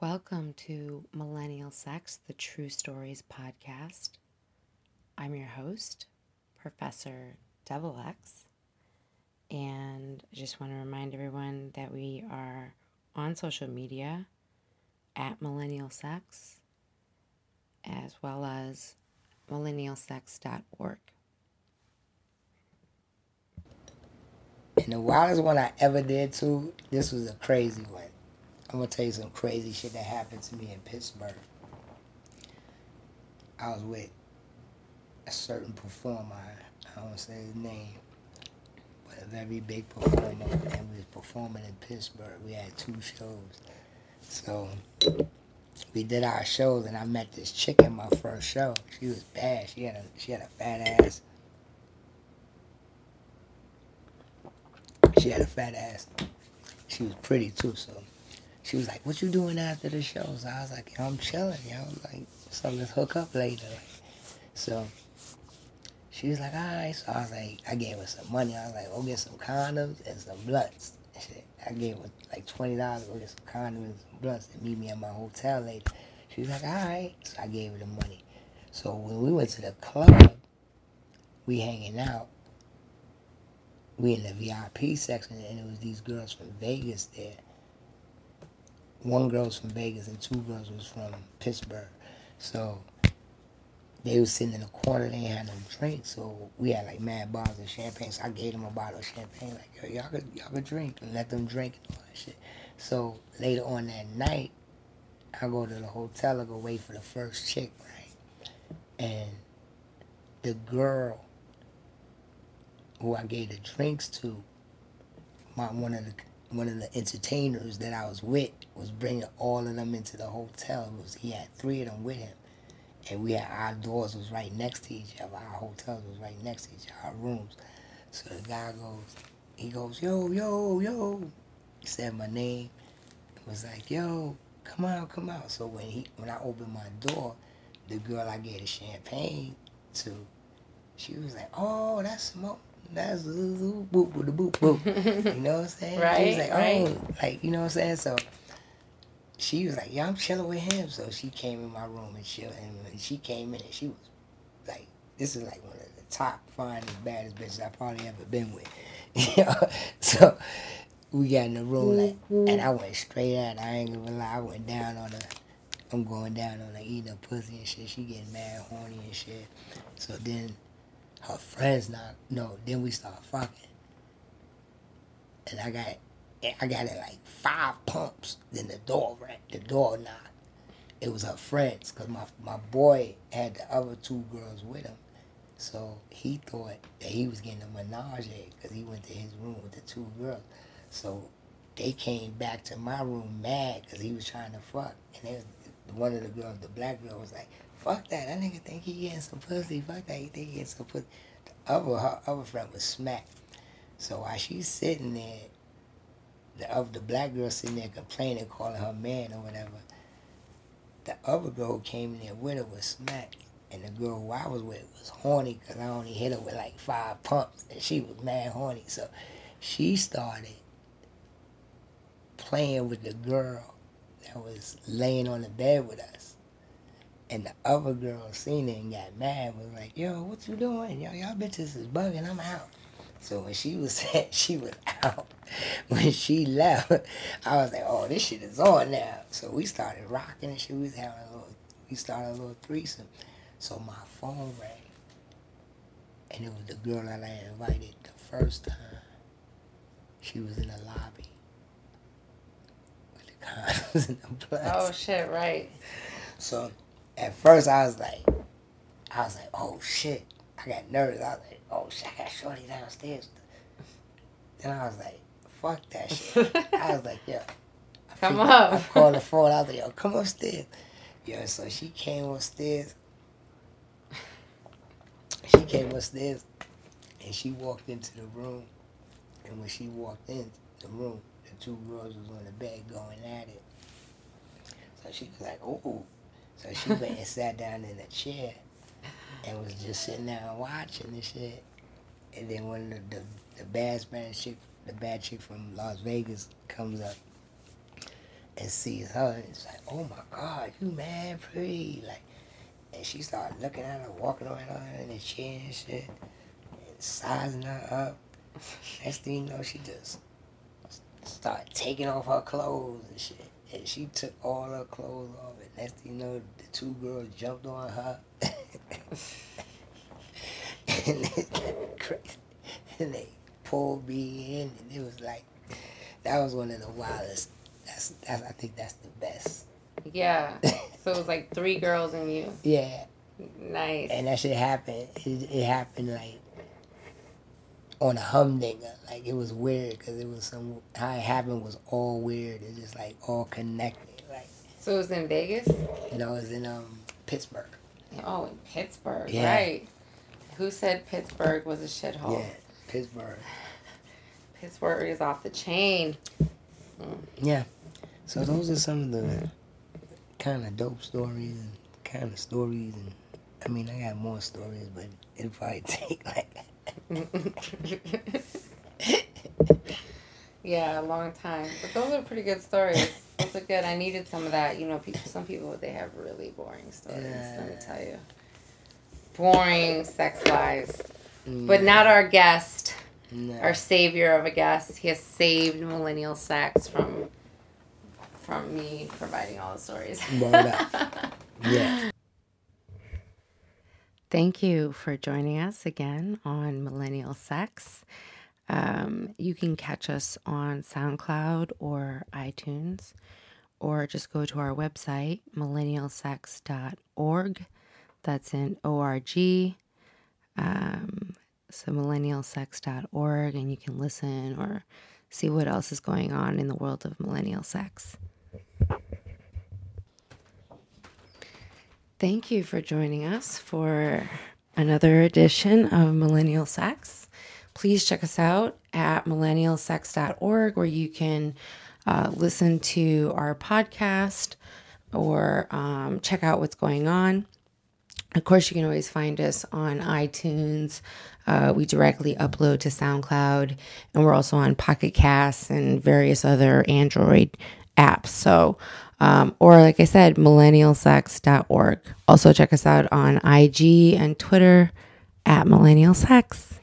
Welcome to Millennial Sex, the True Stories podcast. I'm your host, Professor Devil X, and I just want to remind everyone that we are on social media at Millennial Sex as well as millennialsex.org. And the wildest one I ever did too, this was a crazy one. I'm gonna tell you some crazy shit that happened to me in Pittsburgh. I was with a certain performer, I don't say his name, but a very big performer, and we was performing in Pittsburgh. We had two shows. So we did our shows and I met this chick in my first show. She was bad. She had a she had a fat ass. She had a fat ass. She was pretty too, so she was like, "What you doing after the show?" So I was like, "I'm chilling, yo. Like, so let's hook up later." So she was like, "All right." So I was like, I gave her some money. I was like, "Go get some condoms and some blunts." Shit. I gave her like twenty dollars to get some condoms and some blunts and meet me at my hotel later. She was like, "All right." So I gave her the money. So when we went to the club, we hanging out. We in the VIP section, and it was these girls from Vegas there one girl was from Vegas and two girls was from Pittsburgh. So they was sitting in the corner, they had no drink, so we had like mad bottles of champagne. So I gave them a bottle of champagne, like, yo, y'all could y'all could drink and let them drink and all that shit. So later on that night, I go to the hotel, I go wait for the first chick, right? And the girl who I gave the drinks to, my one of the one of the entertainers that I was with was bringing all of them into the hotel. It was he had three of them with him, and we had our doors was right next to each other. Our hotels was right next to each other, our rooms. So the guy goes, he goes, yo, yo, yo. He said my name. It was like, yo, come out, come out. So when he when I opened my door, the girl I gave the champagne to, she was like, oh, that's smoke that's boop boop boop boop. You know what I'm saying? right. She was like, oh, right. like you know what I'm saying? So she was like, yeah, I'm chilling with him. So she came in my room and chilled. And when she came in, and she was like, this is like one of the top finest, baddest bitches I probably ever been with. you know? So we got in the room like, and I went straight at. Her. I ain't gonna lie. I went down on her. I'm going down on her, eating her pussy and shit. She getting mad, horny and shit. So then her friends not no. Then we start fucking, and I got I got it like five pumps. Then the door rang, the door knocked. It was her friends, cause my my boy had the other two girls with him, so he thought that he was getting a menage because he went to his room with the two girls. So they came back to my room mad because he was trying to fuck, and was, one of the girls, the black girl, was like, "Fuck that! That nigga think he getting some pussy. Fuck that! He think he getting some pussy." The other her other friend was smacked. So while she's sitting there, the other the black girl sitting there complaining, calling her man or whatever. The other girl came in there with her was smacked, and the girl who I was with was horny because I only hit her with like five pumps, and she was mad horny. So she started playing with the girl that was laying on the bed with us. And the other girl seen it and got mad, was like, yo, what you doing? Yo, y'all bitches is bugging, I'm out. So when she was she was out. When she left, I was like, oh, this shit is on now. So we started rocking and she was having a little, we started a little threesome. So my phone rang. And it was the girl that I invited the first time. She was in the lobby. With the condoms and the blunts. Oh shit! Right. So at first I was like, I was like, oh shit. I got nervous. I was like, oh shit, I got shorty downstairs. Then I was like, fuck that shit. I was like, yo. I Come up. I called the phone. I was like, yo, come upstairs. Yo, so she came upstairs. She came upstairs and she walked into the room. And when she walked in the room, the two girls was on the bed going at it. So she was like, ooh. So she went and sat down in a chair and was just sitting there and watching and shit. And then of the, the, the bad Spanish chick, the bad chick from Las Vegas comes up and sees her, and it's like, oh my God, you mad pretty. Like, and she started looking at her, walking around her in the chair and shit, and sizing her up. Next thing you know, she just started taking off her clothes and shit. And she took all her clothes off, and next thing you know, the two girls jumped on her. and they, crazy. And they pulled me in, and it was like, that was one of the wildest. That's, that's I think that's the best. Yeah. so it was like three girls and you. Yeah. Nice. And that shit happened. It, it happened like on a humdinger. Like it was weird because it was some how it happened was all weird. It's just like all connected. Like so it was in Vegas. You know, it was in um Pittsburgh. Oh, in Pittsburgh, yeah. right? Who said Pittsburgh was a shithole? Yeah, Pittsburgh. Pittsburgh is off the chain. Mm. Yeah. So those are some of the kind of dope stories and kind of stories and I mean I got more stories, but it'd probably take like yeah, a long time. But those are pretty good stories. Those are good. I needed some of that. You know, people. Some people they have really boring stories. Let me tell you, boring sex lives. But not our guest, no. our savior of a guest. He has saved millennial sex from from me providing all the stories. yeah. Thank you for joining us again on Millennial Sex. Um, you can catch us on SoundCloud or iTunes, or just go to our website, millennialsex.org. That's in ORG. Um, so, millennialsex.org, and you can listen or see what else is going on in the world of millennial sex. Thank you for joining us for another edition of Millennial Sex. Please check us out at millennialsex.org where you can uh, listen to our podcast or um, check out what's going on. Of course, you can always find us on iTunes. Uh, we directly upload to SoundCloud, and we're also on Pocket Casts and various other Android apps. So, um, or like I said, millennialsex.org. Also, check us out on IG and Twitter at millennialsex.